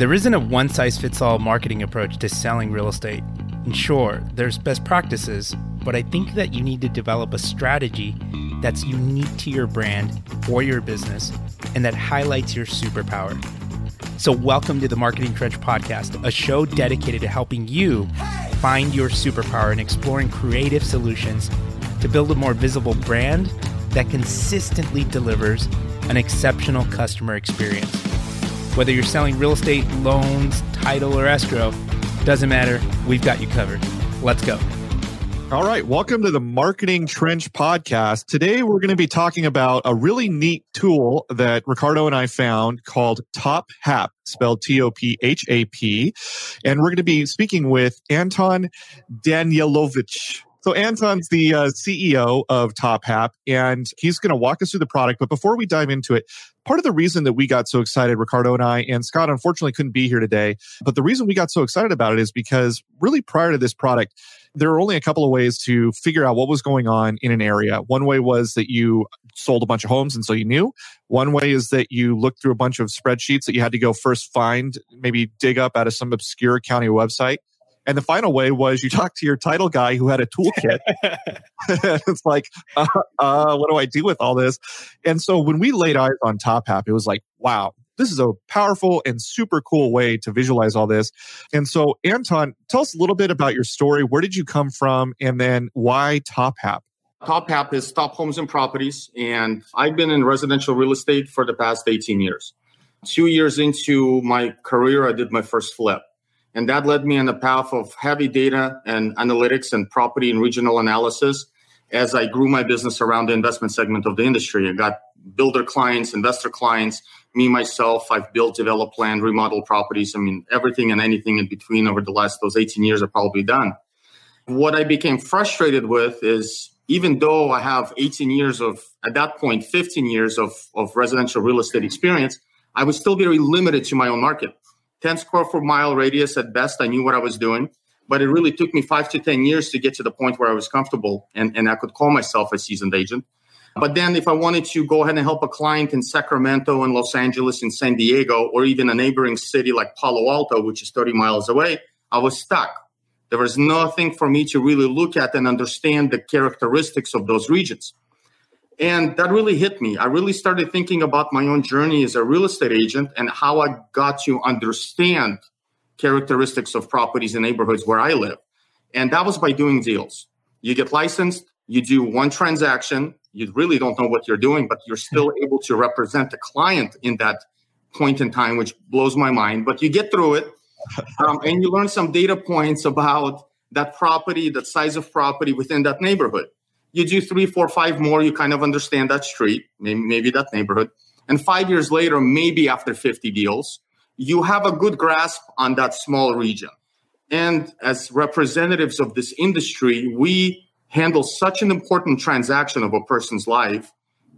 There isn't a one size fits all marketing approach to selling real estate. And sure, there's best practices, but I think that you need to develop a strategy that's unique to your brand or your business and that highlights your superpower. So, welcome to the Marketing Trench Podcast, a show dedicated to helping you find your superpower and exploring creative solutions to build a more visible brand that consistently delivers an exceptional customer experience. Whether you're selling real estate, loans, title, or escrow, doesn't matter. We've got you covered. Let's go. All right. Welcome to the Marketing Trench podcast. Today, we're going to be talking about a really neat tool that Ricardo and I found called Top Hap, spelled T O P H A P. And we're going to be speaking with Anton Danilovich. So Anton's the uh, CEO of TopHap, and he's going to walk us through the product. But before we dive into it, part of the reason that we got so excited, Ricardo and I, and Scott unfortunately couldn't be here today, but the reason we got so excited about it is because really prior to this product, there were only a couple of ways to figure out what was going on in an area. One way was that you sold a bunch of homes and so you knew. One way is that you looked through a bunch of spreadsheets that you had to go first find, maybe dig up out of some obscure county website. And the final way was you talked to your title guy who had a toolkit. it's like, uh, uh, what do I do with all this? And so when we laid eyes on Top TopHap, it was like, wow, this is a powerful and super cool way to visualize all this. And so, Anton, tell us a little bit about your story. Where did you come from? And then why TopHap? TopHap is Top Homes and Properties. And I've been in residential real estate for the past 18 years. Two years into my career, I did my first flip. And that led me on the path of heavy data and analytics and property and regional analysis as I grew my business around the investment segment of the industry. I got builder clients, investor clients, me myself. I've built, developed land, remodeled properties. I mean, everything and anything in between over the last those 18 years I've probably done. What I became frustrated with is even though I have 18 years of, at that point, 15 years of, of residential real estate experience, I was still very limited to my own market. 10 square foot mile radius at best. I knew what I was doing, but it really took me five to 10 years to get to the point where I was comfortable and, and I could call myself a seasoned agent. But then if I wanted to go ahead and help a client in Sacramento and Los Angeles and San Diego, or even a neighboring city like Palo Alto, which is 30 miles away, I was stuck. There was nothing for me to really look at and understand the characteristics of those regions. And that really hit me. I really started thinking about my own journey as a real estate agent and how I got to understand characteristics of properties and neighborhoods where I live. And that was by doing deals. You get licensed, you do one transaction, you really don't know what you're doing, but you're still able to represent the client in that point in time, which blows my mind. But you get through it um, and you learn some data points about that property, that size of property within that neighborhood you do three, four, five more, you kind of understand that street, maybe, maybe that neighborhood. And five years later, maybe after 50 deals, you have a good grasp on that small region. And as representatives of this industry, we handle such an important transaction of a person's life,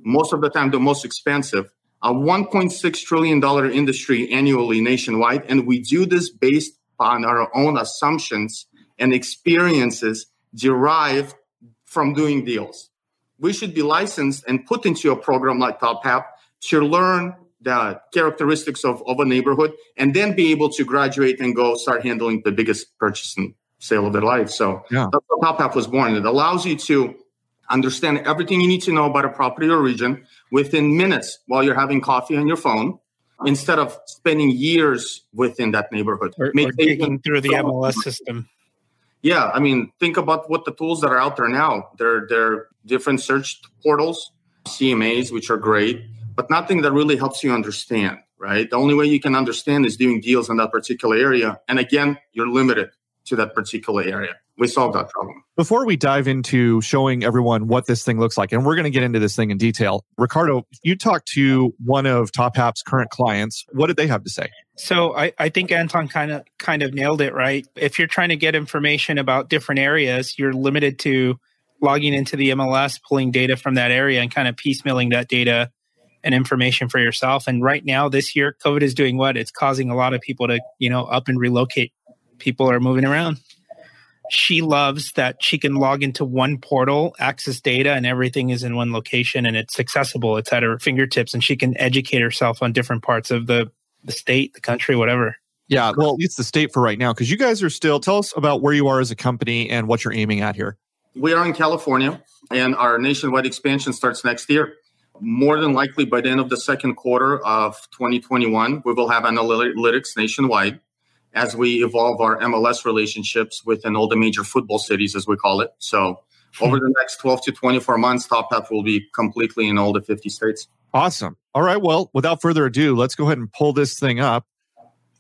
most of the time the most expensive, a $1.6 trillion industry annually nationwide. And we do this based on our own assumptions and experiences derived from doing deals. We should be licensed and put into a program like TopHap to learn the characteristics of, of a neighborhood and then be able to graduate and go start handling the biggest purchase and sale of their life. So yeah. that's how TopHap was born. It allows you to understand everything you need to know about a property or region within minutes while you're having coffee on your phone instead of spending years within that neighborhood. Or, or digging through the MLS system yeah, I mean, think about what the tools that are out there now. There, there are different search portals, CMAs, which are great, but nothing that really helps you understand, right? The only way you can understand is doing deals in that particular area. And again, you're limited to that particular area. We solved that problem. Before we dive into showing everyone what this thing looks like, and we're going to get into this thing in detail, Ricardo, you talked to one of TopHap's current clients. What did they have to say? So I, I think Anton kind of kind of nailed it, right? If you're trying to get information about different areas, you're limited to logging into the MLS, pulling data from that area, and kind of piecemealing that data and information for yourself. And right now, this year, COVID is doing what? It's causing a lot of people to, you know, up and relocate. People are moving around. She loves that she can log into one portal, access data, and everything is in one location and it's accessible. It's at her fingertips, and she can educate herself on different parts of the the state, the country, whatever. Yeah, well, it's the state for right now, because you guys are still. Tell us about where you are as a company and what you're aiming at here. We are in California, and our nationwide expansion starts next year. More than likely, by the end of the second quarter of 2021, we will have analytics nationwide as we evolve our MLS relationships within all the major football cities, as we call it. So, hmm. over the next 12 to 24 months, Top TopHap will be completely in all the 50 states. Awesome. All right. Well, without further ado, let's go ahead and pull this thing up.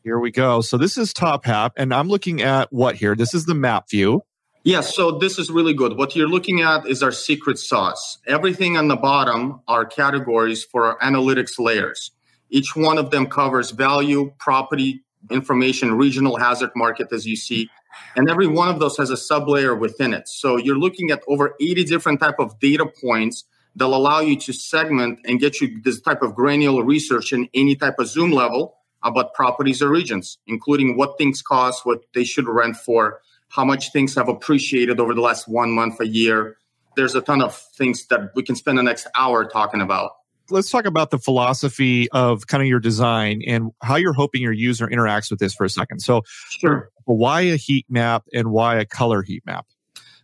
Here we go. So, this is Top TopHap, and I'm looking at what here? This is the map view. Yes, so this is really good. What you're looking at is our secret sauce. Everything on the bottom are categories for our analytics layers. Each one of them covers value, property, information, regional hazard market, as you see. And every one of those has a sublayer within it. So you're looking at over 80 different type of data points that'll allow you to segment and get you this type of granular research in any type of zoom level about properties or regions, including what things cost, what they should rent for, how much things have appreciated over the last one month, a year. There's a ton of things that we can spend the next hour talking about. Let's talk about the philosophy of kind of your design and how you're hoping your user interacts with this for a second. So, sure. why a heat map and why a color heat map?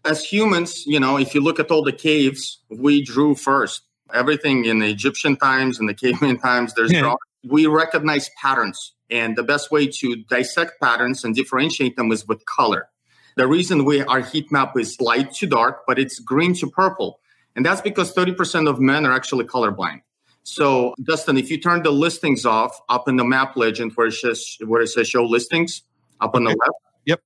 As humans, you know, if you look at all the caves, we drew first. Everything in the Egyptian times and the caveman times, there's yeah. we recognize patterns. And the best way to dissect patterns and differentiate them is with color. The reason we our heat map is light to dark, but it's green to purple. And that's because 30% of men are actually colorblind. So, Dustin, if you turn the listings off up in the map legend where it says where it says show listings up on the left. Yep.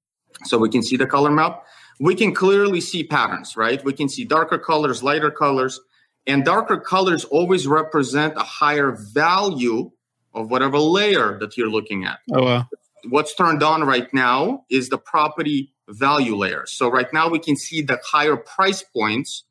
So we can see the color map. We can clearly see patterns, right? We can see darker colors, lighter colors, and darker colors always represent a higher value of whatever layer that you're looking at. Oh wow. What's turned on right now is the property value layer. So right now we can see the higher price points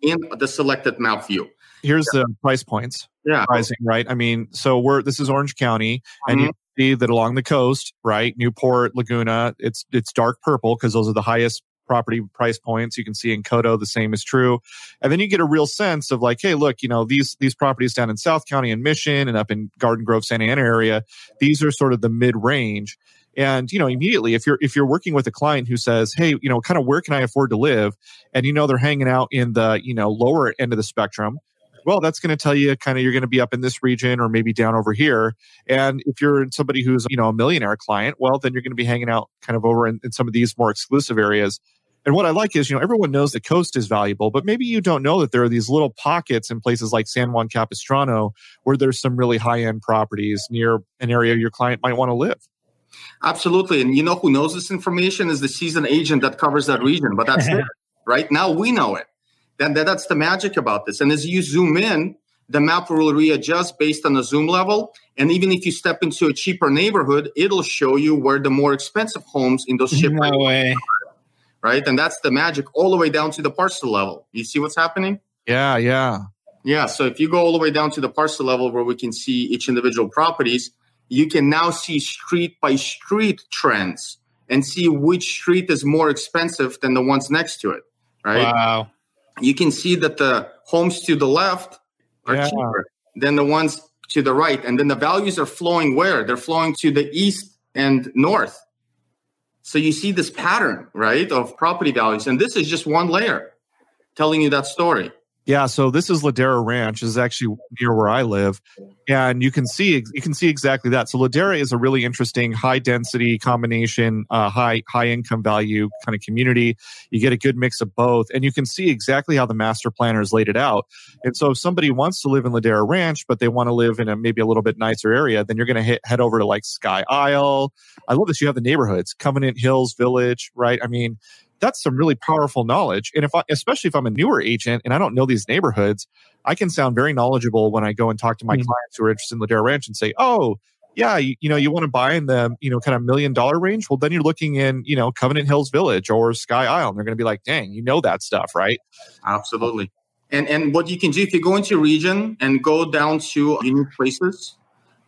in the selected map view. Here's the price points. Yeah. Pricing, right? I mean, so we're this is Orange County and mm-hmm. you see that along the coast, right? Newport, Laguna, it's it's dark purple because those are the highest property price points. You can see in Coto the same is true. And then you get a real sense of like, hey, look, you know, these these properties down in South County and Mission and up in Garden Grove, Santa Ana area, these are sort of the mid range. And you know, immediately if you're if you're working with a client who says, "Hey, you know, kind of where can I afford to live?" and you know they're hanging out in the you know lower end of the spectrum, well, that's going to tell you kind of you're going to be up in this region or maybe down over here. And if you're somebody who's you know a millionaire client, well, then you're going to be hanging out kind of over in, in some of these more exclusive areas. And what I like is, you know, everyone knows the coast is valuable, but maybe you don't know that there are these little pockets in places like San Juan Capistrano where there's some really high end properties near an area your client might want to live. Absolutely. And you know who knows this information is the season agent that covers that region, but that's it. Right now we know it. Then that's the magic about this. And as you zoom in, the map will readjust based on the zoom level. And even if you step into a cheaper neighborhood, it'll show you where the more expensive homes in those cheaper no way. right? And that's the magic all the way down to the parcel level. You see what's happening? Yeah, yeah. Yeah. So if you go all the way down to the parcel level where we can see each individual properties, you can now see street by street trends and see which street is more expensive than the ones next to it. Right. Wow. You can see that the homes to the left are yeah. cheaper than the ones to the right. And then the values are flowing where? They're flowing to the east and north. So you see this pattern, right, of property values. And this is just one layer telling you that story. Yeah, so this is Ladera Ranch. This is actually near where I live, and you can see you can see exactly that. So Ladera is a really interesting high density combination, uh, high high income value kind of community. You get a good mix of both, and you can see exactly how the master planners laid it out. And so, if somebody wants to live in Ladera Ranch, but they want to live in a maybe a little bit nicer area, then you're going to head over to like Sky Isle. I love this. You have the neighborhoods, Covenant Hills Village, right? I mean, that's some really powerful knowledge. And if I, especially if I'm a newer agent and I don't know these neighborhoods, I can sound very knowledgeable when I go and talk to my mm-hmm. clients who are interested in Ladera Ranch and say, "Oh, yeah, you, you, know, you want to buy in the, you know, kind of million dollar range. Well, then you're looking in, you know, Covenant Hills Village or Sky Isle. And they're going to be like, dang, you know that stuff, right? Absolutely. And and what you can do if you go into a region and go down to unique places,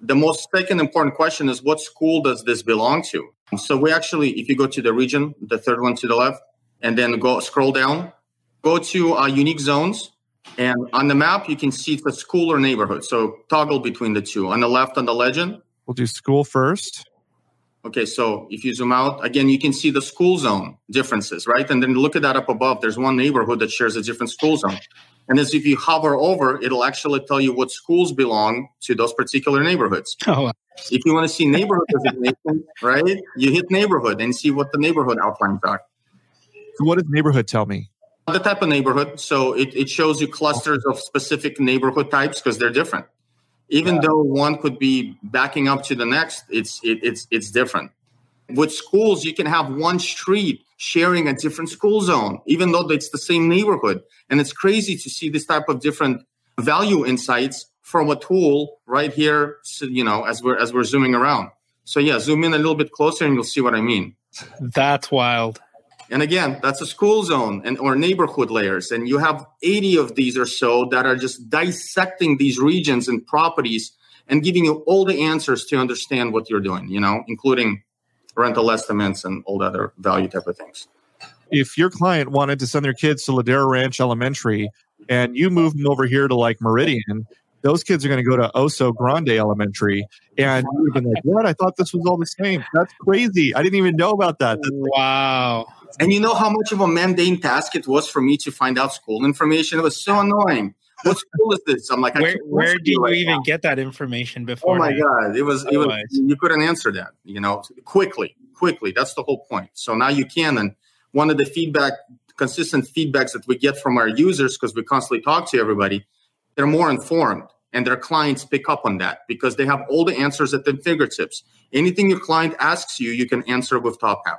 the most second important question is what school does this belong to? So we actually, if you go to the region, the third one to the left, and then go scroll down, go to uh, unique zones, and on the map you can see the school or neighborhood. So toggle between the two. On the left, on the legend, we'll do school first. Okay, so if you zoom out, again, you can see the school zone differences, right? And then look at that up above. There's one neighborhood that shares a different school zone. And as if you hover over, it'll actually tell you what schools belong to those particular neighborhoods. Oh. If you want to see neighborhood designation, right, you hit neighborhood and see what the neighborhood outlines are. So what does neighborhood tell me? The type of neighborhood. So it, it shows you clusters of specific neighborhood types because they're different. Even yeah. though one could be backing up to the next, it's it, it's it's different. With schools, you can have one street sharing a different school zone, even though it's the same neighborhood. And it's crazy to see this type of different value insights from a tool right here, you know, as we're as we're zooming around. So yeah, zoom in a little bit closer and you'll see what I mean. That's wild. And again, that's a school zone and or neighborhood layers. And you have 80 of these or so that are just dissecting these regions and properties and giving you all the answers to understand what you're doing, you know, including rental estimates and all the other value type of things. If your client wanted to send their kids to Ladera Ranch Elementary and you move them over here to like Meridian, those kids are going to go to Oso Grande Elementary. And you've been like, what? I thought this was all the same. That's crazy. I didn't even know about that. That's wow. And you know how much of a mundane task it was for me to find out school information? It was so annoying. What school is this? I'm like, where, where do you right even now. get that information before? Oh my god, it was, it was you couldn't answer that, you know, quickly, quickly. That's the whole point. So now you can. And one of the feedback, consistent feedbacks that we get from our users, because we constantly talk to everybody, they're more informed and their clients pick up on that because they have all the answers at their fingertips. Anything your client asks you, you can answer with TopHap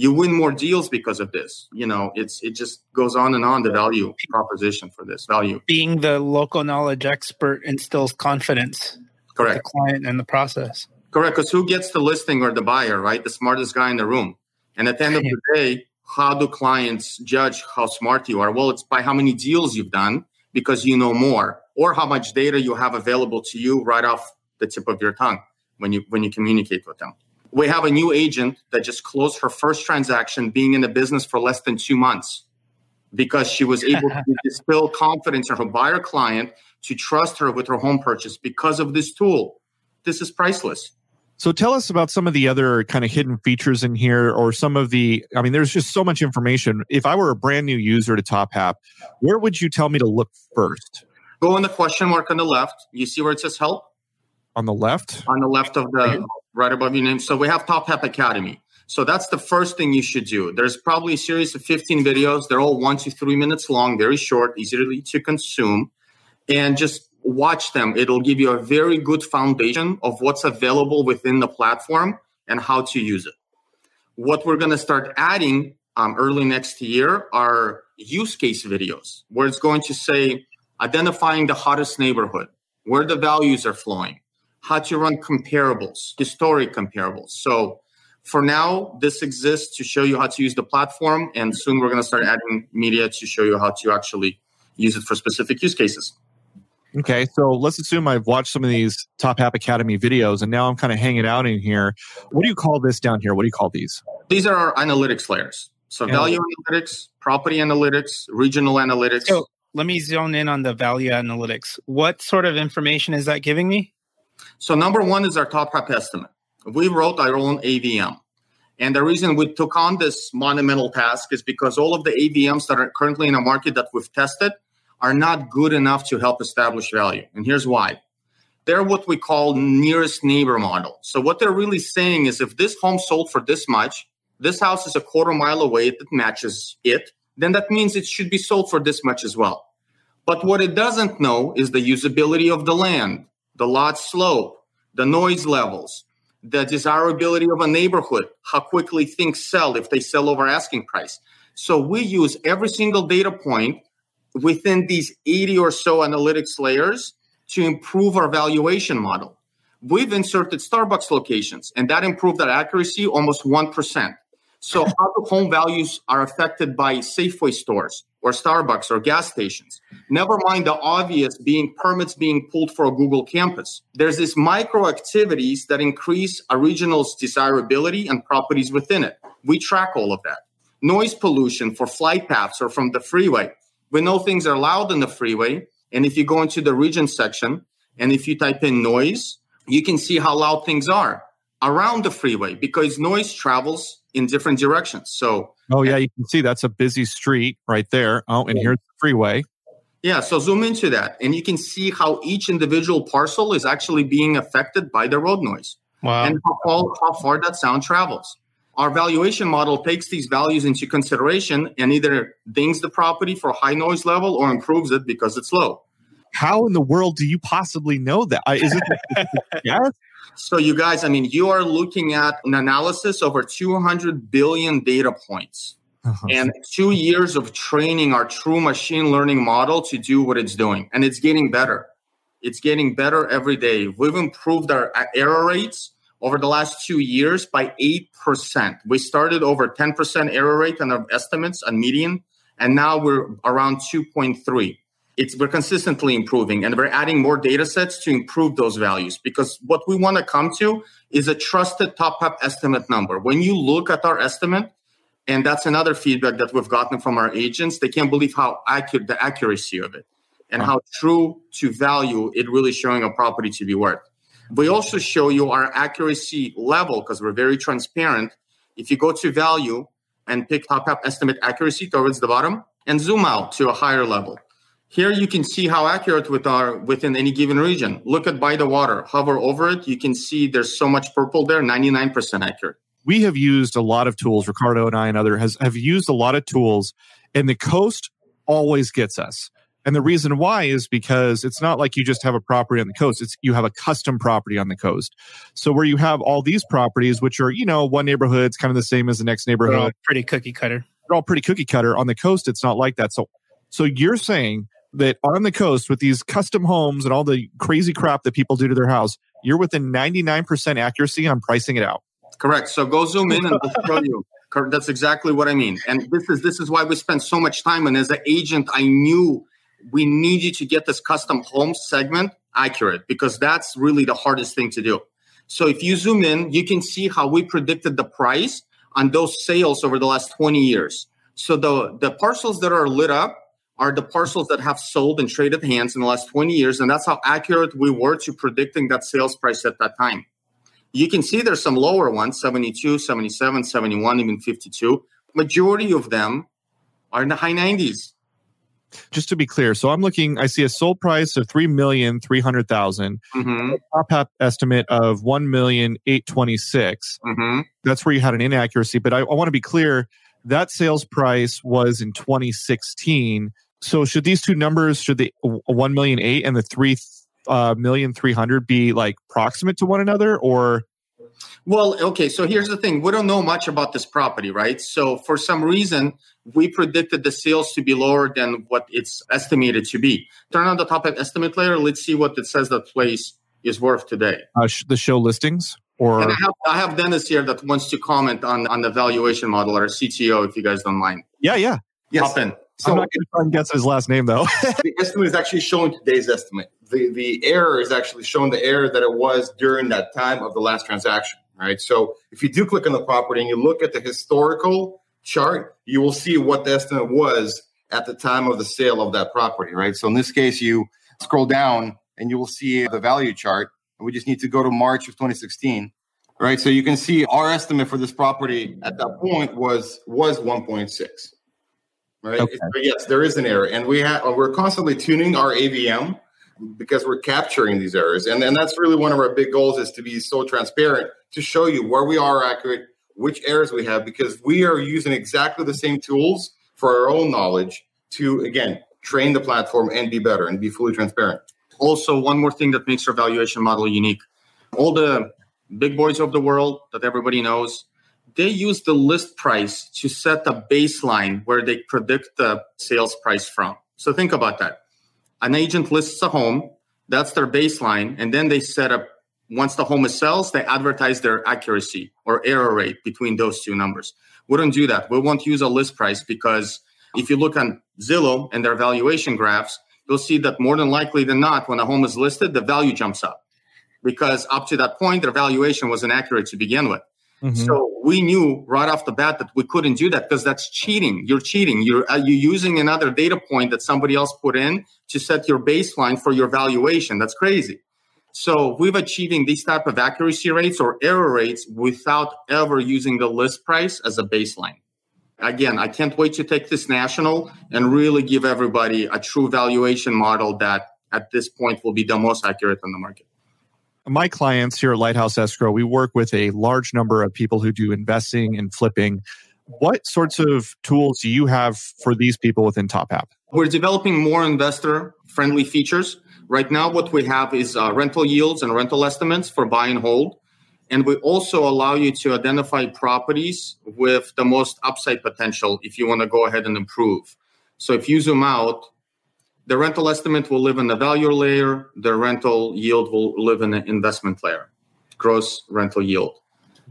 you win more deals because of this. You know, it's it just goes on and on the value proposition for this value. Being the local knowledge expert instills confidence. Correct. The client and the process. Correct. Because who gets the listing or the buyer, right? The smartest guy in the room. And at the end of the day, how do clients judge how smart you are? Well, it's by how many deals you've done because you know more, or how much data you have available to you right off the tip of your tongue when you when you communicate with them we have a new agent that just closed her first transaction being in the business for less than two months because she was able to distill confidence in her buyer client to trust her with her home purchase because of this tool. This is priceless. So tell us about some of the other kind of hidden features in here or some of the I mean there's just so much information. If I were a brand new user to Top TopHap, where would you tell me to look first? Go on the question mark on the left. You see where it says help? On the left? On the left of the right above your name. So we have TopHap Academy. So that's the first thing you should do. There's probably a series of 15 videos. They're all one to three minutes long, very short, easily to consume. And just watch them. It'll give you a very good foundation of what's available within the platform and how to use it. What we're going to start adding um, early next year are use case videos where it's going to say identifying the hottest neighborhood, where the values are flowing, how to run comparables, historic comparables. So for now, this exists to show you how to use the platform, and soon we're going to start adding media to show you how to actually use it for specific use cases. Okay, so let's assume I've watched some of these TopHap Academy videos, and now I'm kind of hanging out in here. What do you call this down here? What do you call these? These are our analytics layers. So value analytics, property analytics, regional analytics. So let me zone in on the value analytics. What sort of information is that giving me? So number one is our top TopHap estimate. We wrote our own AVM. And the reason we took on this monumental task is because all of the AVMs that are currently in the market that we've tested are not good enough to help establish value. And here's why. They're what we call nearest neighbor model. So what they're really saying is if this home sold for this much, this house is a quarter mile away that matches it, then that means it should be sold for this much as well. But what it doesn't know is the usability of the land, the lot slope, the noise levels, the desirability of a neighborhood, how quickly things sell if they sell over asking price. So we use every single data point within these 80 or so analytics layers to improve our valuation model. We've inserted Starbucks locations, and that improved our accuracy almost 1%. So, how the home values are affected by Safeway stores or Starbucks or gas stations. Never mind the obvious being permits being pulled for a Google campus. There's these micro activities that increase a regional's desirability and properties within it. We track all of that. Noise pollution for flight paths or from the freeway. We know things are loud in the freeway. And if you go into the region section and if you type in noise, you can see how loud things are around the freeway because noise travels in different directions. So, oh yeah, you can see that's a busy street right there. Oh, and here's the freeway. Yeah, so zoom into that and you can see how each individual parcel is actually being affected by the road noise. Wow. And how, how far that sound travels. Our valuation model takes these values into consideration and either dings the property for high noise level or improves it because it's low. How in the world do you possibly know that? Is it yes? So, you guys, I mean, you are looking at an analysis over 200 billion data points uh-huh. and two years of training our true machine learning model to do what it's doing. And it's getting better. It's getting better every day. We've improved our error rates over the last two years by 8%. We started over 10% error rate on our estimates on median, and now we're around 2.3. It's we're consistently improving and we're adding more data sets to improve those values because what we want to come to is a trusted TopHap estimate number. When you look at our estimate, and that's another feedback that we've gotten from our agents, they can't believe how accurate the accuracy of it and how true to value it really showing a property to be worth. We also show you our accuracy level because we're very transparent. If you go to value and pick TopHap estimate accuracy towards the bottom and zoom out to a higher level. Here you can see how accurate we are within any given region. Look at by the water, hover over it. You can see there's so much purple there, 99% accurate. We have used a lot of tools, Ricardo and I and other has have used a lot of tools, and the coast always gets us. And the reason why is because it's not like you just have a property on the coast. It's you have a custom property on the coast. So where you have all these properties, which are, you know, one neighborhood's kind of the same as the next neighborhood. pretty cookie cutter. They're all pretty cookie cutter. On the coast, it's not like that. So so you're saying that on the coast with these custom homes and all the crazy crap that people do to their house, you're within 99% accuracy on pricing it out. Correct. So go zoom in and show you. That's exactly what I mean. And this is this is why we spend so much time. And as an agent, I knew we need you to get this custom home segment accurate because that's really the hardest thing to do. So if you zoom in, you can see how we predicted the price on those sales over the last 20 years. So the, the parcels that are lit up are the parcels that have sold and traded hands in the last 20 years. And that's how accurate we were to predicting that sales price at that time. You can see there's some lower ones 72, 77, 71, even 52. Majority of them are in the high 90s just to be clear, so I'm looking. I see a sold price of three million three hundred thousand. Mm-hmm. Top estimate of one million eight twenty six. Mm-hmm. That's where you had an inaccuracy. But I, I want to be clear. That sales price was in 2016. So should these two numbers, should the one million eight and the three uh, million three hundred be like proximate to one another, or well, okay. So here's the thing: we don't know much about this property, right? So for some reason, we predicted the sales to be lower than what it's estimated to be. Turn on the top estimate layer. Let's see what it says that place is worth today. Uh, sh- the show listings, or and I have, I have Dennis here that wants to comment on on the valuation model or CTO, if you guys don't mind. Yeah, yeah. Yes. Hop in. So, I'm not going to try and guess his last name though. the estimate is actually showing today's estimate. The the error is actually showing the error that it was during that time of the last transaction right? So if you do click on the property and you look at the historical chart, you will see what the estimate was at the time of the sale of that property, right? So in this case, you scroll down and you will see the value chart. And we just need to go to March of 2016, right? So you can see our estimate for this property at that point was was 1.6. Right. Okay. Yes, there is an error, and we have uh, we're constantly tuning our AVM because we're capturing these errors. And, and that's really one of our big goals is to be so transparent to show you where we are accurate, which errors we have, because we are using exactly the same tools for our own knowledge to, again, train the platform and be better and be fully transparent. Also, one more thing that makes our valuation model unique. All the big boys of the world that everybody knows, they use the list price to set a baseline where they predict the sales price from. So think about that an agent lists a home, that's their baseline, and then they set up once the home is sells, they advertise their accuracy or error rate between those two numbers. We don't do that. We won't use a list price because if you look on Zillow and their valuation graphs, you'll see that more than likely than not, when a home is listed, the value jumps up because up to that point, their valuation was inaccurate to begin with. Mm-hmm. So we knew right off the bat that we couldn't do that because that's cheating. You're cheating. You're uh, you're using another data point that somebody else put in to set your baseline for your valuation. That's crazy. So we've achieving these type of accuracy rates or error rates without ever using the list price as a baseline. Again, I can't wait to take this national and really give everybody a true valuation model that at this point will be the most accurate in the market. My clients here at Lighthouse Escrow, we work with a large number of people who do investing and flipping. What sorts of tools do you have for these people within TopHap? We're developing more investor friendly features. Right now, what we have is uh, rental yields and rental estimates for buy and hold. And we also allow you to identify properties with the most upside potential if you want to go ahead and improve. So if you zoom out, the rental estimate will live in the value layer, the rental yield will live in the investment layer, gross rental yield.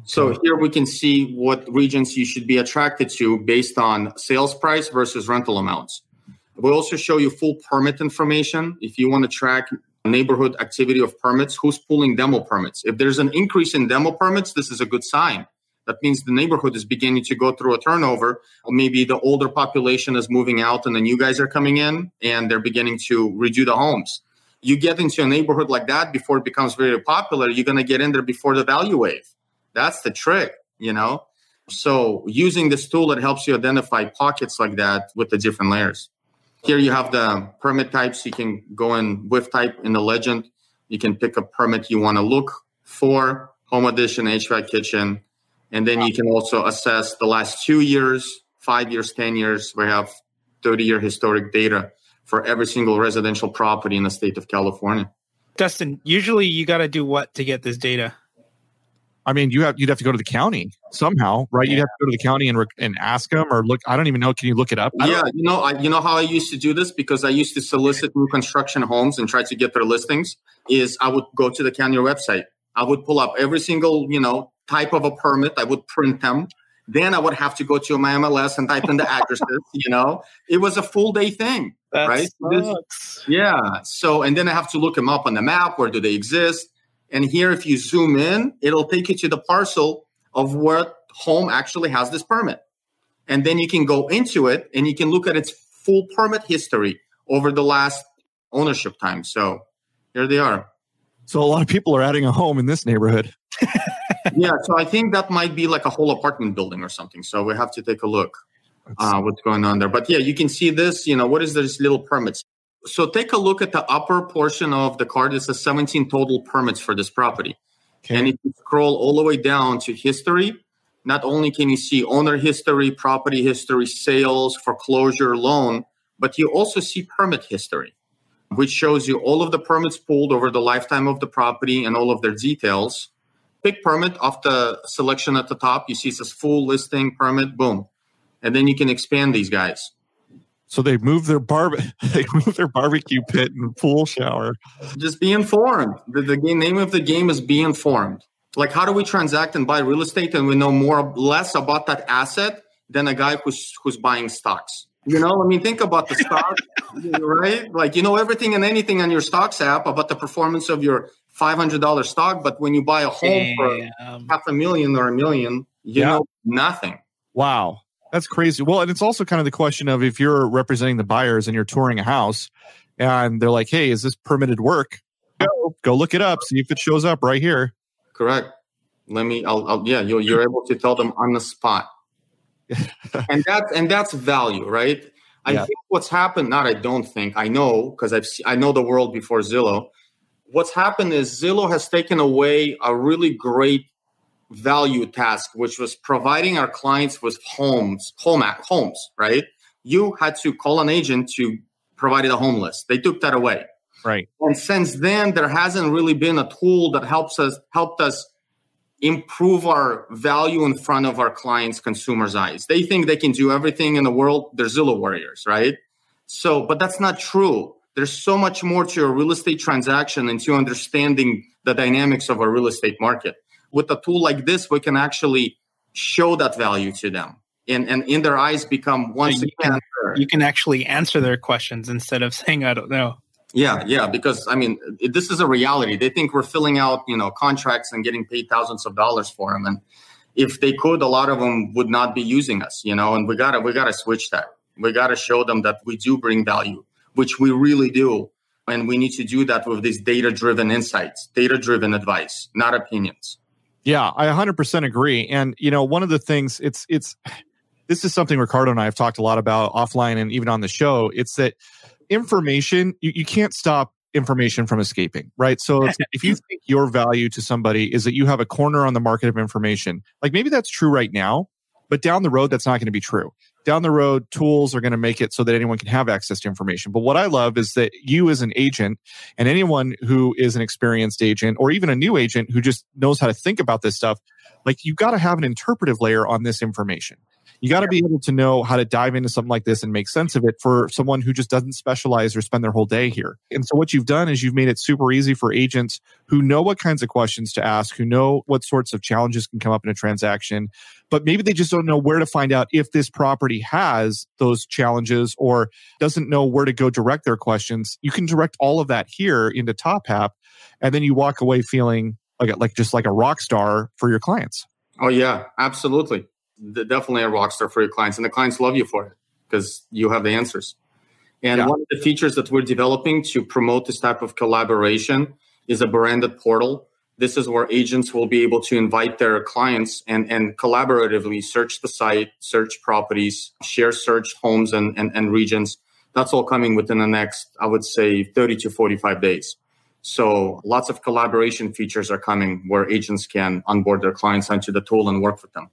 So here we can see what regions you should be attracted to based on sales price versus rental amounts. We'll also show you full permit information if you want to track neighborhood activity of permits, who's pulling demo permits. If there's an increase in demo permits, this is a good sign. That means the neighborhood is beginning to go through a turnover. Maybe the older population is moving out and the new guys are coming in and they're beginning to redo the homes. You get into a neighborhood like that before it becomes very popular, you're going to get in there before the value wave. That's the trick, you know? So using this tool, it helps you identify pockets like that with the different layers. Here you have the permit types. You can go in with type in the legend. You can pick a permit you want to look for, home addition, HVAC kitchen. And then you can also assess the last two years, five years, 10 years. We have 30 year historic data for every single residential property in the state of California. Dustin, usually you got to do what to get this data? I mean, you have you'd have to go to the county somehow, right? Yeah. You'd have to go to the county and and ask them, or look. I don't even know. Can you look it up? Yeah, you know, I, you know how I used to do this because I used to solicit new construction homes and try to get their listings. Is I would go to the county website. I would pull up every single you know type of a permit. I would print them. Then I would have to go to my MLS and type in the addresses. you know, it was a full day thing, that right? This, yeah. So and then I have to look them up on the map. Where do they exist? And here, if you zoom in, it'll take you to the parcel of what home actually has this permit. And then you can go into it and you can look at its full permit history over the last ownership time. So here they are. So a lot of people are adding a home in this neighborhood. yeah, so I think that might be like a whole apartment building or something. So we have to take a look uh, what's going on there. But yeah, you can see this. You know, what is this little permits? So take a look at the upper portion of the card. It says 17 total permits for this property. Okay. And if you scroll all the way down to history, not only can you see owner history, property history, sales, foreclosure, loan, but you also see permit history, which shows you all of the permits pulled over the lifetime of the property and all of their details. Pick permit off the selection at the top. You see it says full listing permit, boom. And then you can expand these guys. So they move their bar they move their barbecue pit and pool shower. Just be informed. The, the game, name of the game is be informed. Like how do we transact and buy real estate and we know more less about that asset than a guy who's who's buying stocks? You know, I mean, think about the stock, right? Like you know everything and anything on your stocks app about the performance of your five hundred dollar stock, but when you buy a home Damn. for half a million or a million, you yeah. know nothing. Wow. That's crazy. Well, and it's also kind of the question of if you're representing the buyers and you're touring a house and they're like, hey, is this permitted work? Go, go look it up, see if it shows up right here. Correct. Let me, I'll, I'll yeah, you're, you're able to tell them on the spot. and that's, and that's value, right? I yeah. think what's happened, not I don't think, I know, because I've I know the world before Zillow. What's happened is Zillow has taken away a really great value task, which was providing our clients with homes, home at homes, right? You had to call an agent to provide a home list. They took that away. Right. And since then, there hasn't really been a tool that helps us helped us improve our value in front of our clients' consumers' eyes. They think they can do everything in the world. They're Zillow warriors, right? So, but that's not true. There's so much more to a real estate transaction and to understanding the dynamics of a real estate market with a tool like this, we can actually show that value to them. And, and in their eyes become once you again. Can, you can actually answer their questions instead of saying, I don't know. Yeah, yeah, because I mean, this is a reality. They think we're filling out, you know, contracts and getting paid thousands of dollars for them, and if they could, a lot of them would not be using us, you know. And we gotta, we gotta switch that. We gotta show them that we do bring value, which we really do. And we need to do that with these data driven insights, data driven advice, not opinions. Yeah, I 100% agree. And you know, one of the things it's it's this is something Ricardo and I have talked a lot about offline and even on the show. It's that information you, you can't stop information from escaping, right? So if you think your value to somebody is that you have a corner on the market of information, like maybe that's true right now, but down the road, that's not going to be true. Down the road, tools are going to make it so that anyone can have access to information. But what I love is that you, as an agent, and anyone who is an experienced agent or even a new agent who just knows how to think about this stuff, like you've got to have an interpretive layer on this information. You got to be able to know how to dive into something like this and make sense of it for someone who just doesn't specialize or spend their whole day here. And so what you've done is you've made it super easy for agents who know what kinds of questions to ask, who know what sorts of challenges can come up in a transaction, but maybe they just don't know where to find out if this property has those challenges or doesn't know where to go direct their questions. You can direct all of that here into Top TopHap and then you walk away feeling like like just like a rock star for your clients. Oh yeah, absolutely definitely a rock star for your clients, and the clients love you for it because you have the answers. And yeah. one of the features that we're developing to promote this type of collaboration is a branded portal. This is where agents will be able to invite their clients and, and collaboratively search the site, search properties, share search homes and, and, and regions. That's all coming within the next, I would say, 30 to 45 days. So lots of collaboration features are coming where agents can onboard their clients onto the tool and work with them.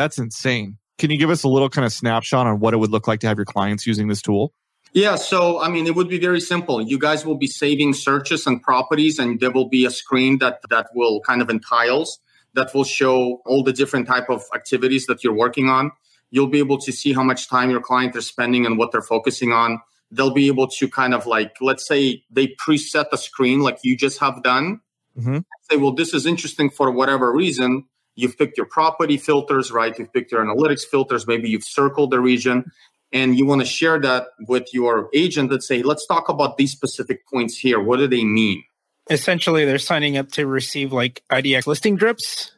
That's insane. Can you give us a little kind of snapshot on what it would look like to have your clients using this tool? Yeah, so I mean, it would be very simple. You guys will be saving searches and properties, and there will be a screen that that will kind of in tiles that will show all the different type of activities that you're working on. You'll be able to see how much time your client is spending and what they're focusing on. They'll be able to kind of like, let's say they preset the screen like you just have done. Mm-hmm. Say, well, this is interesting for whatever reason you've picked your property filters, right? You've picked your analytics filters. Maybe you've circled the region and you want to share that with your agent and say, let's talk about these specific points here. What do they mean? Essentially, they're signing up to receive like IDX listing drips.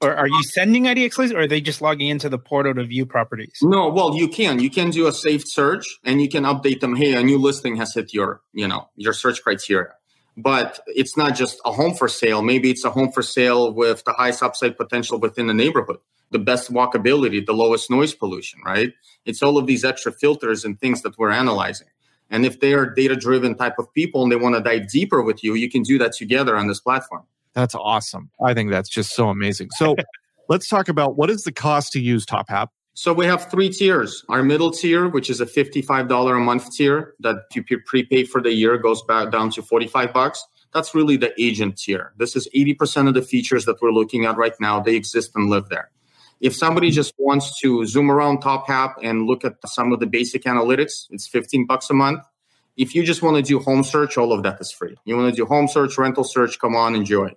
Or are you sending IDX listings or are they just logging into the portal to view properties? No, well, you can. You can do a saved search and you can update them. Hey, a new listing has hit your, you know, your search criteria but it's not just a home for sale. Maybe it's a home for sale with the highest upside potential within the neighborhood, the best walkability, the lowest noise pollution, right? It's all of these extra filters and things that we're analyzing. And if they are data driven type of people and they want to dive deeper with you, you can do that together on this platform. That's awesome. I think that's just so amazing. So let's talk about what is the cost to use TopHap? So we have three tiers. Our middle tier, which is a $55 a month tier that you prepay for the year goes back down to 45 bucks. That's really the agent tier. This is 80% of the features that we're looking at right now. They exist and live there. If somebody just wants to zoom around TopHap and look at some of the basic analytics, it's 15 bucks a month. If you just want to do home search, all of that is free. You want to do home search, rental search, come on, enjoy.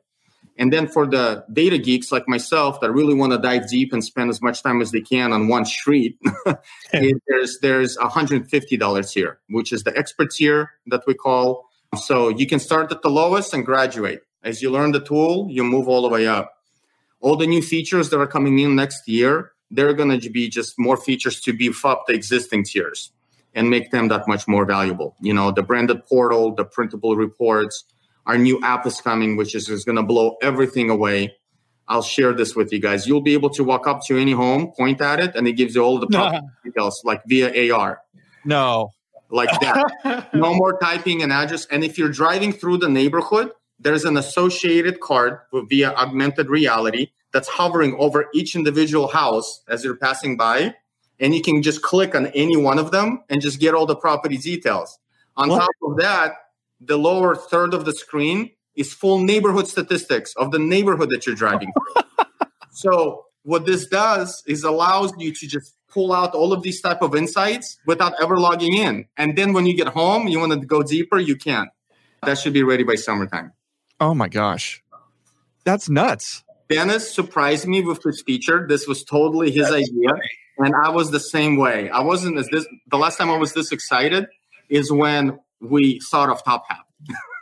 And then for the data geeks like myself that really want to dive deep and spend as much time as they can on one street, there's there's $150 tier, which is the expert tier that we call. So you can start at the lowest and graduate. As you learn the tool, you move all the way up. All the new features that are coming in next year, they're going to be just more features to beef up the existing tiers and make them that much more valuable. You know, the branded portal, the printable reports, our new app is coming, which is, is going to blow everything away. I'll share this with you guys. You'll be able to walk up to any home, point at it, and it gives you all the property details, like via AR. No. Like that. no more typing an address. And if you're driving through the neighborhood, there's an associated card via augmented reality that's hovering over each individual house as you're passing by. And you can just click on any one of them and just get all the property details. On what? top of that, the lower third of the screen is full neighborhood statistics of the neighborhood that you're driving through. so what this does is allows you to just pull out all of these type of insights without ever logging in. And then when you get home, you want to go deeper, you can. That should be ready by summertime. Oh my gosh. That's nuts. Dennis surprised me with this feature. This was totally his That's idea. Funny. And I was the same way. I wasn't as this the last time I was this excited is when we thought of TopHap.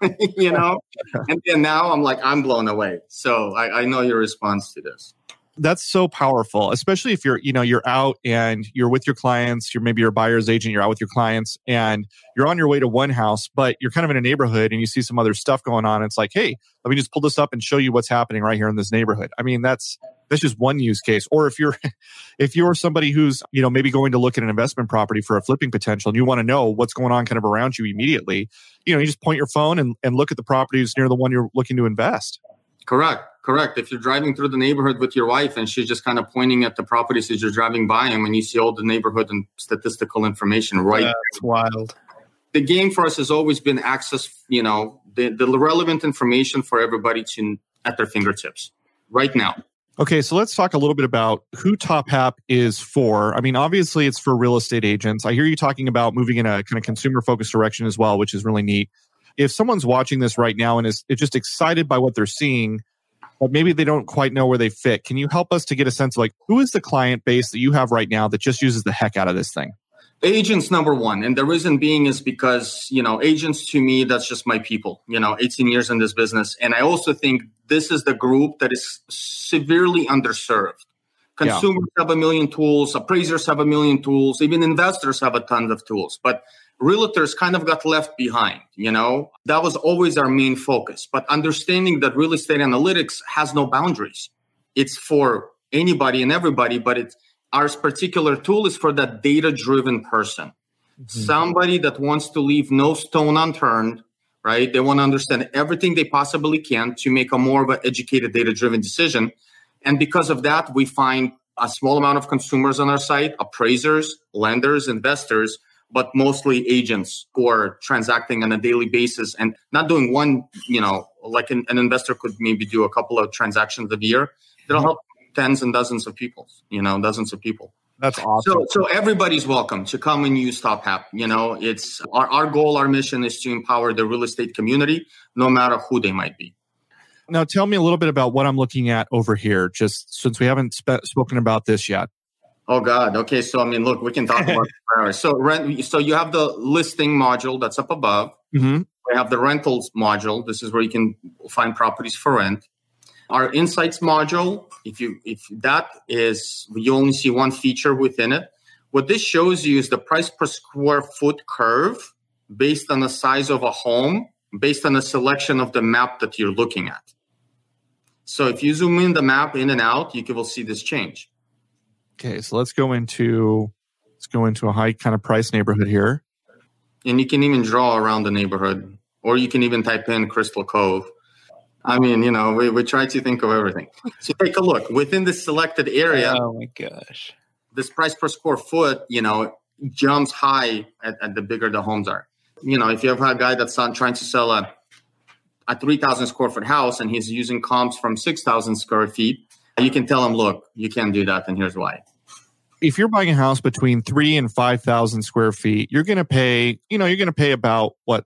you know, and then now I'm like, I'm blown away. So I, I know your response to this. That's so powerful, especially if you're, you know, you're out and you're with your clients, you're maybe your buyer's agent, you're out with your clients and you're on your way to one house, but you're kind of in a neighborhood and you see some other stuff going on. It's like, hey, let me just pull this up and show you what's happening right here in this neighborhood. I mean, that's that's just one use case. Or if you're if you're somebody who's, you know, maybe going to look at an investment property for a flipping potential and you want to know what's going on kind of around you immediately, you know, you just point your phone and, and look at the properties near the one you're looking to invest. Correct. Correct. If you're driving through the neighborhood with your wife and she's just kind of pointing at the properties as you're driving by them and you see all the neighborhood and statistical information right That's wild. The game for us has always been access, you know, the, the relevant information for everybody to at their fingertips right now. Okay, so let's talk a little bit about who TopHap is for. I mean, obviously it's for real estate agents. I hear you talking about moving in a kind of consumer focused direction as well, which is really neat. If someone's watching this right now and is just excited by what they're seeing, but maybe they don't quite know where they fit. Can you help us to get a sense of like who is the client base that you have right now that just uses the heck out of this thing? Agents number one, and the reason being is because you know agents to me that's just my people. You know, 18 years in this business, and I also think this is the group that is severely underserved. Consumers yeah. have a million tools, appraisers have a million tools, even investors have a ton of tools, but realtors kind of got left behind you know? That was always our main focus. But understanding that real estate analytics has no boundaries. It's for anybody and everybody but it's our particular tool is for that data driven person. Mm-hmm. somebody that wants to leave no stone unturned right? They want to understand everything they possibly can to make a more of an educated data driven decision. And because of that we find a small amount of consumers on our site appraisers lenders investors but mostly agents who are transacting on a daily basis and not doing one, you know, like an, an investor could maybe do a couple of transactions a year. That'll mm-hmm. help tens and dozens of people, you know, dozens of people. That's awesome. So, so everybody's welcome to come and use TopHap. You know, it's our, our goal, our mission is to empower the real estate community, no matter who they might be. Now, tell me a little bit about what I'm looking at over here, just since we haven't spoken about this yet. Oh God. Okay. So I mean, look, we can talk about hours. So rent. So you have the listing module that's up above. Mm-hmm. We have the rentals module. This is where you can find properties for rent. Our insights module, if you if that is you only see one feature within it. What this shows you is the price per square foot curve based on the size of a home, based on the selection of the map that you're looking at. So if you zoom in the map in and out, you will see this change. Okay, so let's go into let's go into a high kind of price neighborhood here. And you can even draw around the neighborhood, or you can even type in Crystal Cove. I mean, you know, we, we try to think of everything. So take a look within this selected area. Oh my gosh. This price per square foot, you know, jumps high at, at the bigger the homes are. You know, if you have a guy that's on trying to sell a a 3,000 square foot house and he's using comps from 6,000 square feet, you can tell them, look, you can't do that, and here's why. If you're buying a house between three and five thousand square feet, you're going to pay. You know, you're going to pay about what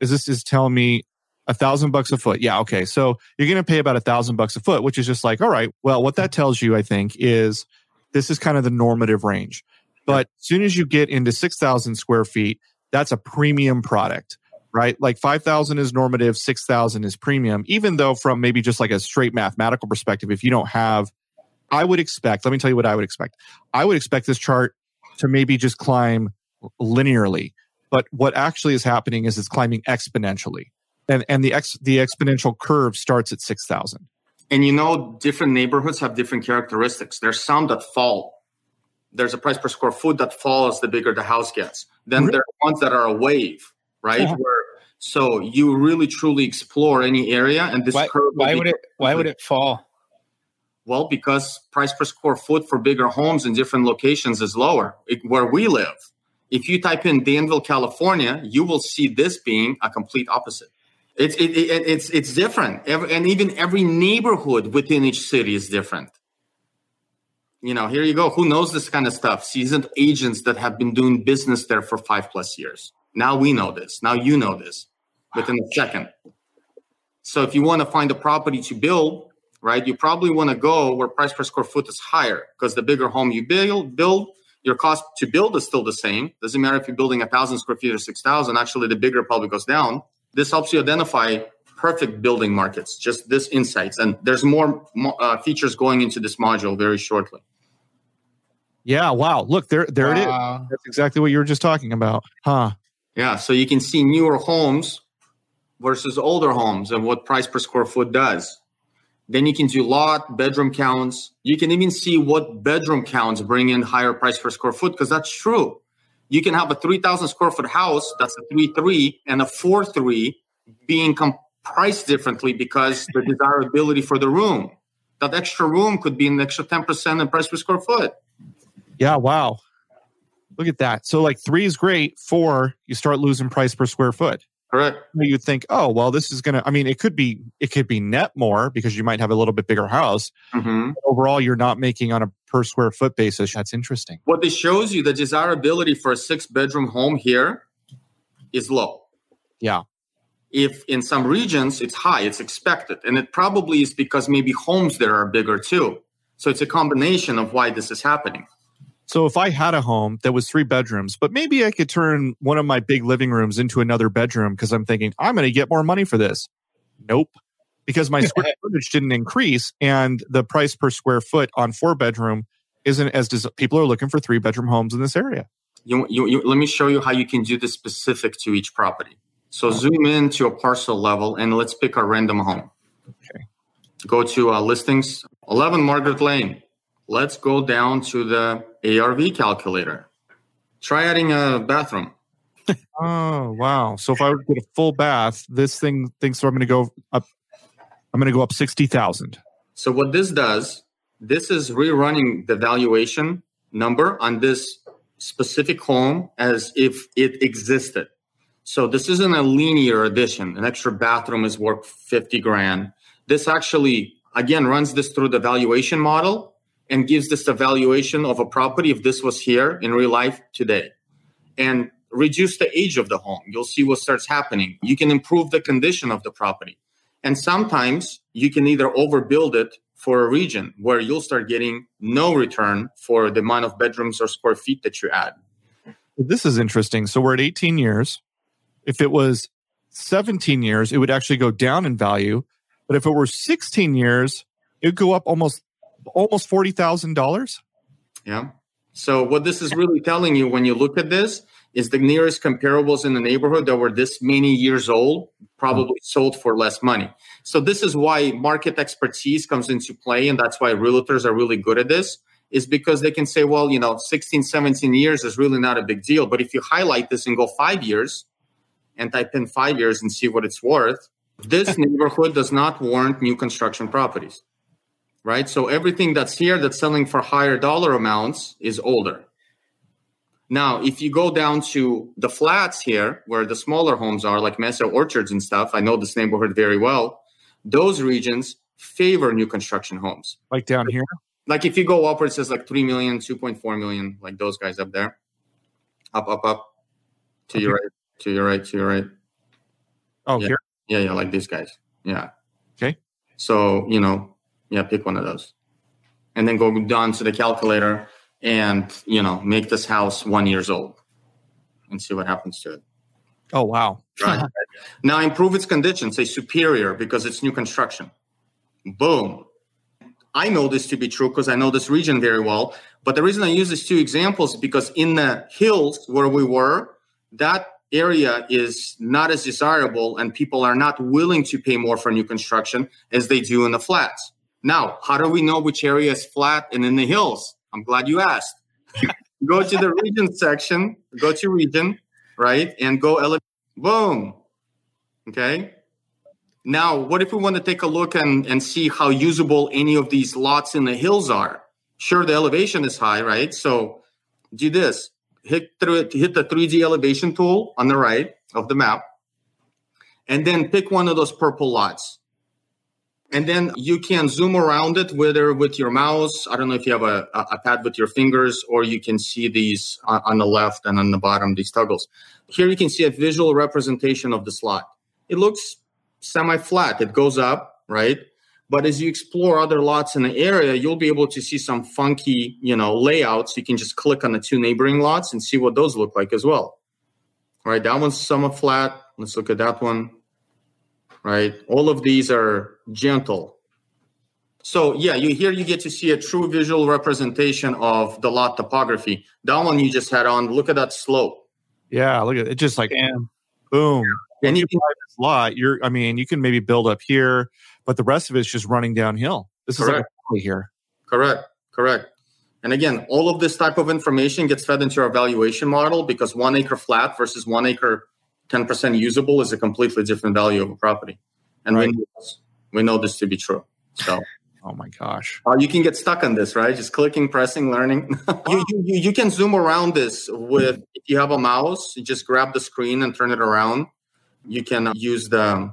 is this is telling me a thousand bucks a foot. Yeah, okay. So you're going to pay about a thousand bucks a foot, which is just like, all right. Well, what that tells you, I think, is this is kind of the normative range. But as soon as you get into six thousand square feet, that's a premium product right? Like 5,000 is normative, 6,000 is premium, even though from maybe just like a straight mathematical perspective, if you don't have, I would expect, let me tell you what I would expect. I would expect this chart to maybe just climb linearly. But what actually is happening is it's climbing exponentially. And, and the, ex, the exponential curve starts at 6,000. And you know, different neighborhoods have different characteristics. There's some that fall. There's a price per square foot that falls the bigger the house gets. Then there are ones that are a wave right? Yeah. Where so you really truly explore any area, and this why, curve. Why would it? Why would it fall? Well, because price per square foot for bigger homes in different locations is lower. It, where we live, if you type in Danville, California, you will see this being a complete opposite. It's it, it, it's it's different, every, and even every neighborhood within each city is different. You know, here you go. Who knows this kind of stuff? Seasoned agents that have been doing business there for five plus years. Now we know this. Now you know this within a second. So if you want to find a property to build, right, you probably want to go where price per square foot is higher because the bigger home you build, build, your cost to build is still the same. Doesn't matter if you're building a thousand square feet or six thousand. Actually, the bigger probably goes down. This helps you identify perfect building markets. Just this insights, and there's more uh, features going into this module very shortly. Yeah. Wow. Look there. There wow. it is. That's exactly what you were just talking about, huh? Yeah. So you can see newer homes versus older homes and what price per square foot does. Then you can do lot, bedroom counts. You can even see what bedroom counts bring in higher price per square foot because that's true. You can have a 3,000 square foot house that's a 3 3 and a 4 3 being com- priced differently because the desirability for the room. That extra room could be an extra 10% in price per square foot. Yeah, wow. Look at that. So like three is great. Four, you start losing price per square foot. Correct. You'd think, oh well, this is gonna. I mean, it could be it could be net more because you might have a little bit bigger house. Mm-hmm. Overall, you're not making on a per square foot basis. That's interesting. What this shows you, the desirability for a six bedroom home here is low. Yeah. If in some regions it's high, it's expected, and it probably is because maybe homes there are bigger too. So it's a combination of why this is happening. So if I had a home that was three bedrooms, but maybe I could turn one of my big living rooms into another bedroom because I'm thinking I'm going to get more money for this. Nope. Because my square footage didn't increase and the price per square foot on four bedroom isn't as des- people are looking for three bedroom homes in this area. You, you, you, let me show you how you can do this specific to each property. So zoom in to a parcel level and let's pick a random home. Okay. Go to uh, listings, 11 Margaret Lane. Let's go down to the ARV calculator. Try adding a bathroom. oh wow! So if I would get a full bath, this thing thinks I'm going to go up. I'm going to go up sixty thousand. So what this does, this is rerunning the valuation number on this specific home as if it existed. So this isn't a linear addition. An extra bathroom is worth 50 grand. This actually, again, runs this through the valuation model and gives this evaluation of a property if this was here in real life today. And reduce the age of the home. You'll see what starts happening. You can improve the condition of the property. And sometimes you can either overbuild it for a region where you'll start getting no return for the amount of bedrooms or square feet that you add. This is interesting. So we're at 18 years. If it was 17 years it would actually go down in value. But if it were 16 years it would go up almost almost $40,000. Yeah. So what this is really telling you when you look at this is the nearest comparables in the neighborhood that were this many years old probably mm-hmm. sold for less money. So this is why market expertise comes into play and that's why realtors are really good at this is because they can say well, you know, 16 17 years is really not a big deal, but if you highlight this and go 5 years and type in 5 years and see what it's worth, this neighborhood does not warrant new construction properties right? So everything that's here that's selling for higher dollar amounts is older. Now, if you go down to the flats here, where the smaller homes are, like Mesa Orchards and stuff, I know this neighborhood very well. Those regions favor new construction homes. Like down here? Like if you go up, it says like 3 million, 2.4 million, like those guys up there. Up, up, up. To okay. your right, to your right, to your right. Oh, yeah. here? Yeah, yeah, like these guys. Yeah. Okay. So, you know, yeah, pick one of those. And then go down to the calculator and, you know, make this house one years old and see what happens to it. Oh, wow. right. Now improve its condition, say superior because it's new construction. Boom. I know this to be true because I know this region very well. But the reason I use these two examples is because in the hills where we were, that area is not as desirable and people are not willing to pay more for new construction as they do in the flats. Now, how do we know which area is flat and in the hills? I'm glad you asked. go to the region section, go to region, right? And go elevate. Boom. Okay. Now, what if we want to take a look and, and see how usable any of these lots in the hills are? Sure, the elevation is high, right? So do this. Hit through it, hit the 3D elevation tool on the right of the map, and then pick one of those purple lots and then you can zoom around it whether with your mouse i don't know if you have a, a pad with your fingers or you can see these on the left and on the bottom these toggles. Here you can see a visual representation of the slot. It looks semi flat it goes up right? But as you explore other lots in the area you'll be able to see some funky you know layouts. You can just click on the two neighboring lots and see what those look like as well. All right that one's somewhat flat. Let's look at that one right? All of these are gentle. So yeah, you here you get to see a true visual representation of the lot topography. That one you just had on. Look at that slope. Yeah, look at it. Just like Damn. boom. And you, you can buy this lot. You're, I mean, you can maybe build up here, but the rest of it's just running downhill. This correct. is like here. Correct. Correct. And again, all of this type of information gets fed into our valuation model because one acre flat versus one acre 10% usable is a completely different value of a property. And right. we, know this, we know this to be true. So, oh my gosh. Uh, you can get stuck on this, right? Just clicking, pressing, learning. you, you, you can zoom around this with, if you have a mouse, you just grab the screen and turn it around. You can use the.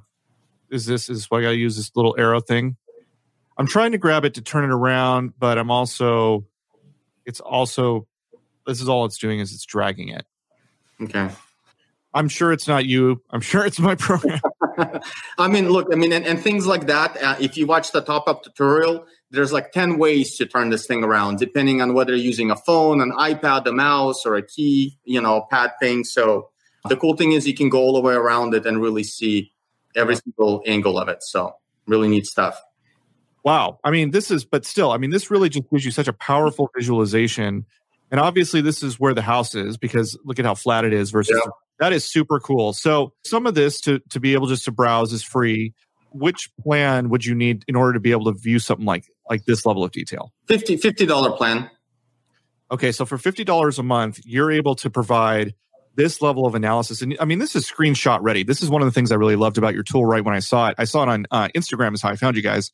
Is this, is why I got to use this little arrow thing? I'm trying to grab it to turn it around, but I'm also, it's also, this is all it's doing is it's dragging it. Okay. I'm sure it's not you. I'm sure it's my program. I mean, look, I mean, and, and things like that. Uh, if you watch the TopHap tutorial, there's like 10 ways to turn this thing around, depending on whether you're using a phone, an iPad, a mouse, or a key, you know, pad thing. So the cool thing is you can go all the way around it and really see every single angle of it. So really neat stuff. Wow. I mean, this is, but still, I mean, this really just gives you such a powerful visualization. And obviously, this is where the house is because look at how flat it is versus yeah. That is super cool. So some of this to to be able just to browse is free. Which plan would you need in order to be able to view something like like this level of detail? 50 $50 plan. Okay, so for $50 a month, you're able to provide this level of analysis. And I mean, this is screenshot ready. This is one of the things I really loved about your tool right when I saw it. I saw it on uh, Instagram is how I found you guys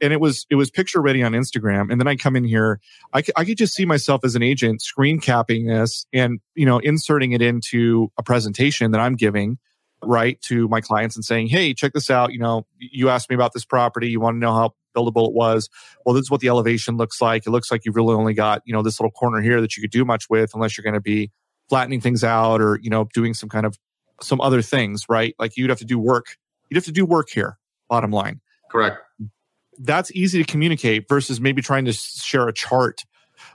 and it was it was picture ready on Instagram. And then I come in here, I, I could just see myself as an agent screen capping this and you know inserting it into a presentation that I'm giving right to my clients and saying, hey, check this out. You know, you asked me about this property. You want to know how buildable it was. Well, this is what the elevation looks like. It looks like you've really only got you know this little corner here that you could do much with, unless you're going to be flattening things out or you know doing some kind of some other things, right? Like you'd have to do work. You'd have to do work here. Bottom line. Correct that's easy to communicate versus maybe trying to share a chart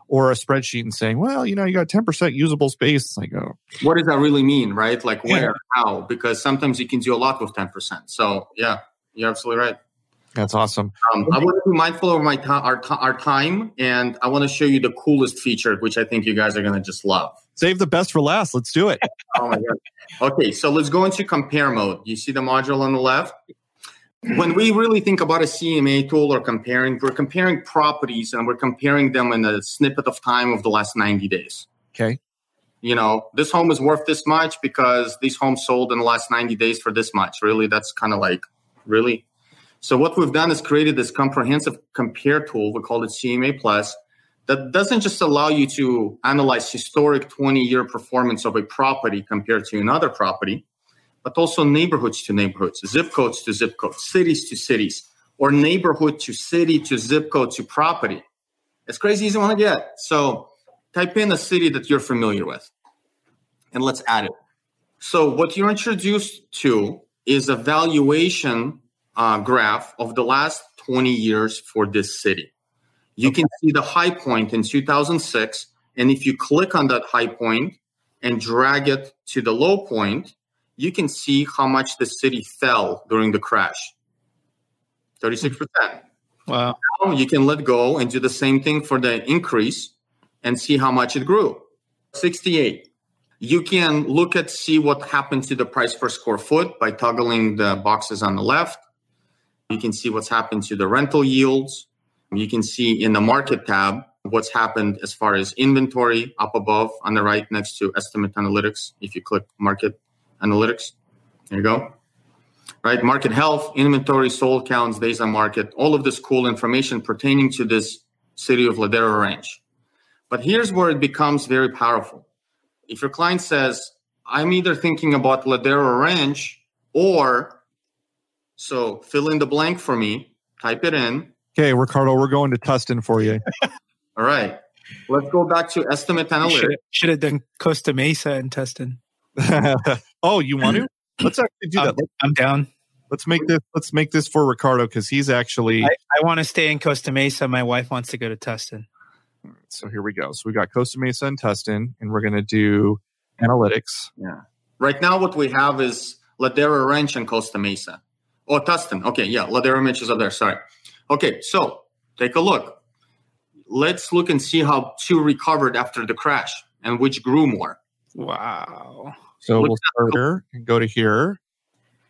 or a spreadsheet and saying, well, you know, you got 10% usable space. It's like, oh. What does that really mean, right? Like where, yeah. how? Because sometimes you can do a lot with 10%. So, yeah, you're absolutely right. That's awesome. Um, I want to be mindful of my our, our time, and I want to show you the coolest feature, which I think you guys are going to just love. Save the best for last. Let's do it. oh my god. Okay, so let's go into compare mode. You see the module on the left? When we really think about a CMA tool or comparing, we're comparing properties and we're comparing them in a snippet of time of the last 90 days. Okay. You know, this home is worth this much because these homes sold in the last 90 days for this much. Really, that's kind of like, really? So, what we've done is created this comprehensive compare tool. We call it CMA Plus that doesn't just allow you to analyze historic 20 year performance of a property compared to another property but also neighborhoods to neighborhoods, zip codes to zip codes, cities to cities, or neighborhood to city to zip code to property. It's crazy as you want to get. So type in a city that you're familiar with and let's add it. So what you're introduced to is a valuation uh, graph of the last 20 years for this city. You okay. can see the high point in 2006. And if you click on that high point and drag it to the low point, you can see how much the city fell during the crash 36%. Wow. Now you can let go and do the same thing for the increase and see how much it grew 68. You can look at see what happened to the price per square foot by toggling the boxes on the left. You can see what's happened to the rental yields. You can see in the market tab what's happened as far as inventory up above on the right next to estimate analytics if you click market analytics. There you go. Right, market health, inventory, sold counts, days on market, all of this cool information pertaining to this city of Ladera Ranch. But here's where it becomes very powerful. If your client says, I'm either thinking about Ladera Ranch or so fill in the blank for me, type it in. Okay, Ricardo, we're going to Tustin for you. All right. Let's go back to estimate analytics. Should have done Costa Mesa and Tustin. oh, you want to? Let's actually do that. I'm, I'm down. Let's make this. Let's make this for Ricardo because he's actually. I, I want to stay in Costa Mesa. My wife wants to go to Tustin. So here we go. So we got Costa Mesa and Tustin, and we're going to do analytics. Yeah. Right now, what we have is Ladera Ranch and Costa Mesa. Oh, Tustin. Okay, yeah, Ladera Ranch is up there. Sorry. Okay, so take a look. Let's look and see how two recovered after the crash and which grew more. Wow. So we'll start here and go to here.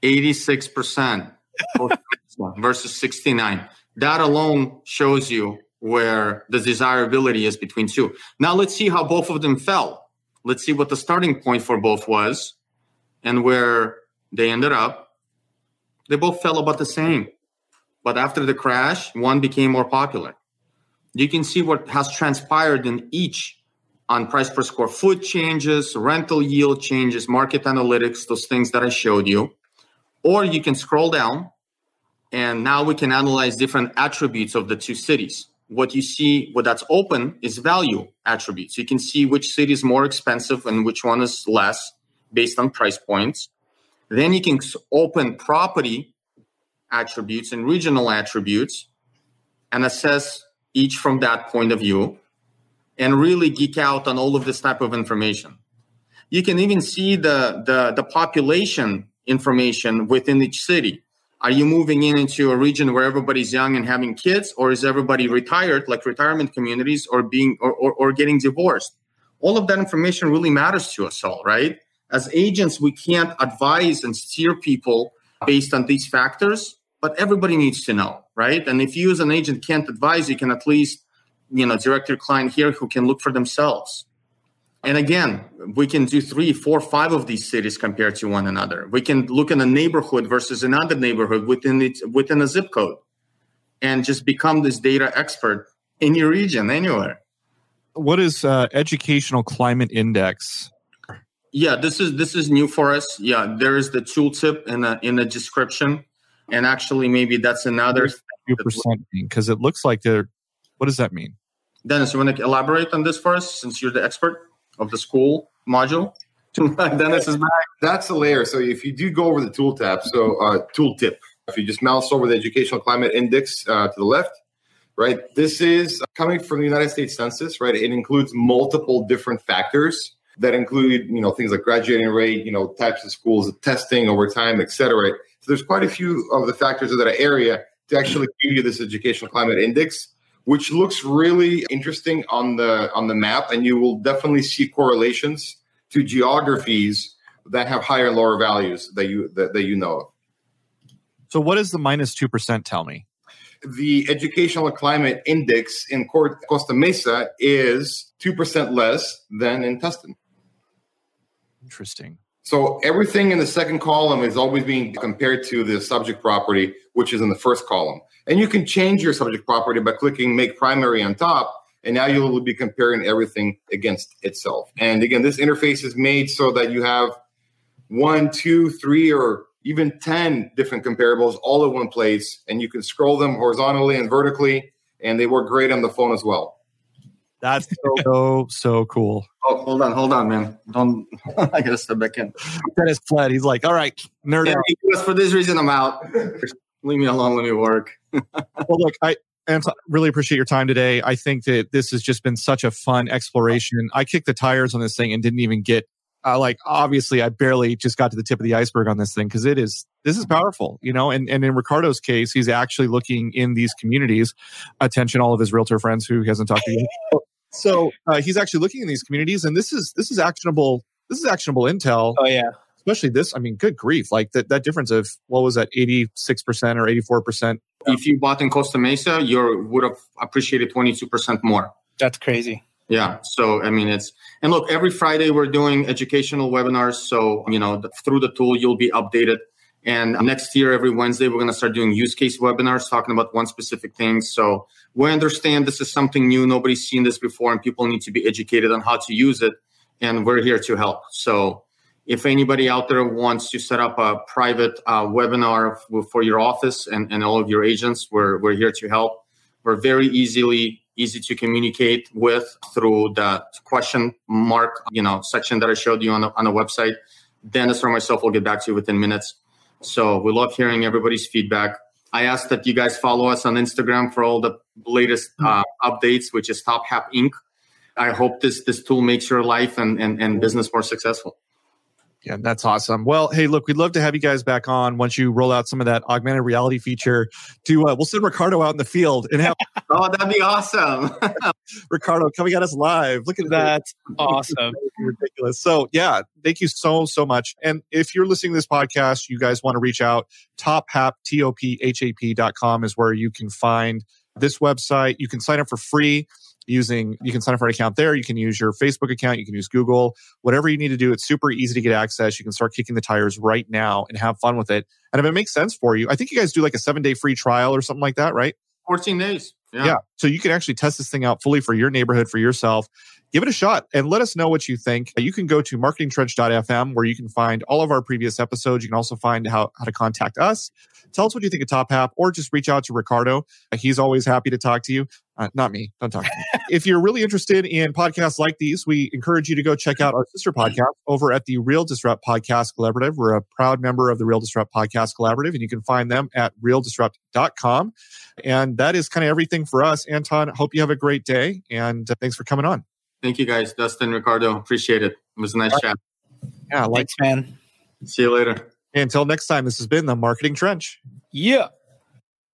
86% versus 69. That alone shows you where the desirability is between two. Now let's see how both of them fell. Let's see what the starting point for both was and where they ended up. They both fell about the same. But after the crash, one became more popular. You can see what has transpired in each on price per square foot changes, rental yield changes, market analytics, those things that I showed you. Or you can scroll down and now we can analyze different attributes of the two cities. What you see, what that's open is value attributes. You can see which city is more expensive and which one is less based on price points. Then you can open property attributes and regional attributes and assess each from that point of view and really geek out on all of this type of information. You can even see the, the, the population information within each city. Are you moving in into a region where everybody's young and having kids, or is everybody retired, like retirement communities, or being or, or, or getting divorced? All of that information really matters to us all, right? As agents, we can't advise and steer people based on these factors, but everybody needs to know, right? And if you as an agent can't advise, you can at least, you know, direct your client here who can look for themselves. And again, we can do three, four, five of these cities compared to one another. We can look in a neighborhood versus another neighborhood within it, within a zip code, and just become this data expert in your region, anywhere. What is uh, educational climate index? Yeah, this is this is new for us. Yeah, there is the tooltip in the in the description, and actually maybe that's another because it looks like they're. What does that mean? Dennis, you want to elaborate on this for us since you're the expert? of the school module. Dennis is back. That's a layer. So if you do go over the tool tab, so uh, tool tip, if you just mouse over the educational climate index uh, to the left, right, this is coming from the United States Census, right? It includes multiple different factors that include, you know, things like graduating rate, you know, types of schools, testing over time, et cetera. So there's quite a few of the factors of that area to actually give you this educational climate index which looks really interesting on the on the map and you will definitely see correlations to geographies that have higher and lower values that you that, that you know of. So what does the minus 2% tell me? The educational climate index in costa mesa is 2% less than in tustin. Interesting so everything in the second column is always being compared to the subject property which is in the first column and you can change your subject property by clicking make primary on top. And now you will be comparing everything against itself. And again, this interface is made so that you have one, two, three, or even 10 different comparables all in one place. And you can scroll them horizontally and vertically. And they work great on the phone as well. That's so, so cool. Oh, hold on, hold on, man. Don't, I gotta step back in. Dennis fled. He's like, all right, nerd yeah, out. For this reason, I'm out. Leave me alone. Let me work. well, look, I and really appreciate your time today. I think that this has just been such a fun exploration. I kicked the tires on this thing and didn't even get uh, like obviously I barely just got to the tip of the iceberg on this thing because it is this is powerful, you know. And and in Ricardo's case, he's actually looking in these communities. Attention, all of his realtor friends who he hasn't talked to you. So uh, he's actually looking in these communities, and this is this is actionable. This is actionable intel. Oh yeah, especially this. I mean, good grief! Like that that difference of what was that, eighty six percent or eighty four percent. If you bought in Costa Mesa, you would have appreciated twenty two percent more. That's crazy. Yeah. So I mean, it's and look, every Friday we're doing educational webinars. So you know, through the tool, you'll be updated. And next year, every Wednesday, we're going to start doing use case webinars talking about one specific thing. So we understand this is something new. Nobody's seen this before, and people need to be educated on how to use it. And we're here to help. So if anybody out there wants to set up a private uh, webinar for your office and, and all of your agents, we're, we're here to help. We're very easily easy to communicate with through the question mark you know section that I showed you on the, on the website. Dennis or myself will get back to you within minutes. So we love hearing everybody's feedback. I ask that you guys follow us on Instagram for all the latest uh, updates, which is TopHap Inc. I hope this this tool makes your life and, and, and business more successful. Yeah, that's awesome. Well, hey, look, we'd love to have you guys back on once you roll out some of that augmented reality feature. To uh, we'll send Ricardo out in the field and have oh, that'd be awesome. Ricardo coming at us live. Look at that. awesome. Ridiculous. So yeah, thank you so so much. And if you're listening to this podcast, you guys want to reach out. TopHap T O P H A P dot com is where you can find this website. You can sign up for free using you can sign up for an account there. You can use your facebook account. You can use google. Whatever you need to do it's super easy to get access. You can start kicking the tires right now and have fun with it. And if it makes sense for you i think you guys do like a seven day free trial or something like that right? 14 days. Yeah. yeah. So you can actually test this thing out fully for your neighborhood, for yourself. Give it a shot and let us know what you think. You can go to marketingtrench.fm where you can find all of our previous episodes. You can also find how, how to contact us. Tell us what you think of TopHap or just reach out to Ricardo. He's always happy to talk to you. Uh, not me. Don't talk to me. if you're really interested in podcasts like these, we encourage you to go check out our sister podcast over at the Real Disrupt Podcast Collaborative. We're a proud member of the Real Disrupt Podcast Collaborative, and you can find them at realdisrupt.com. And that is kind of everything for us. Anton, hope you have a great day, and uh, thanks for coming on. Thank you, guys. Dustin, Ricardo, appreciate it. It was a nice chat. Yeah, like, thanks, man. See you later. Until next time, this has been the Marketing Trench. Yeah.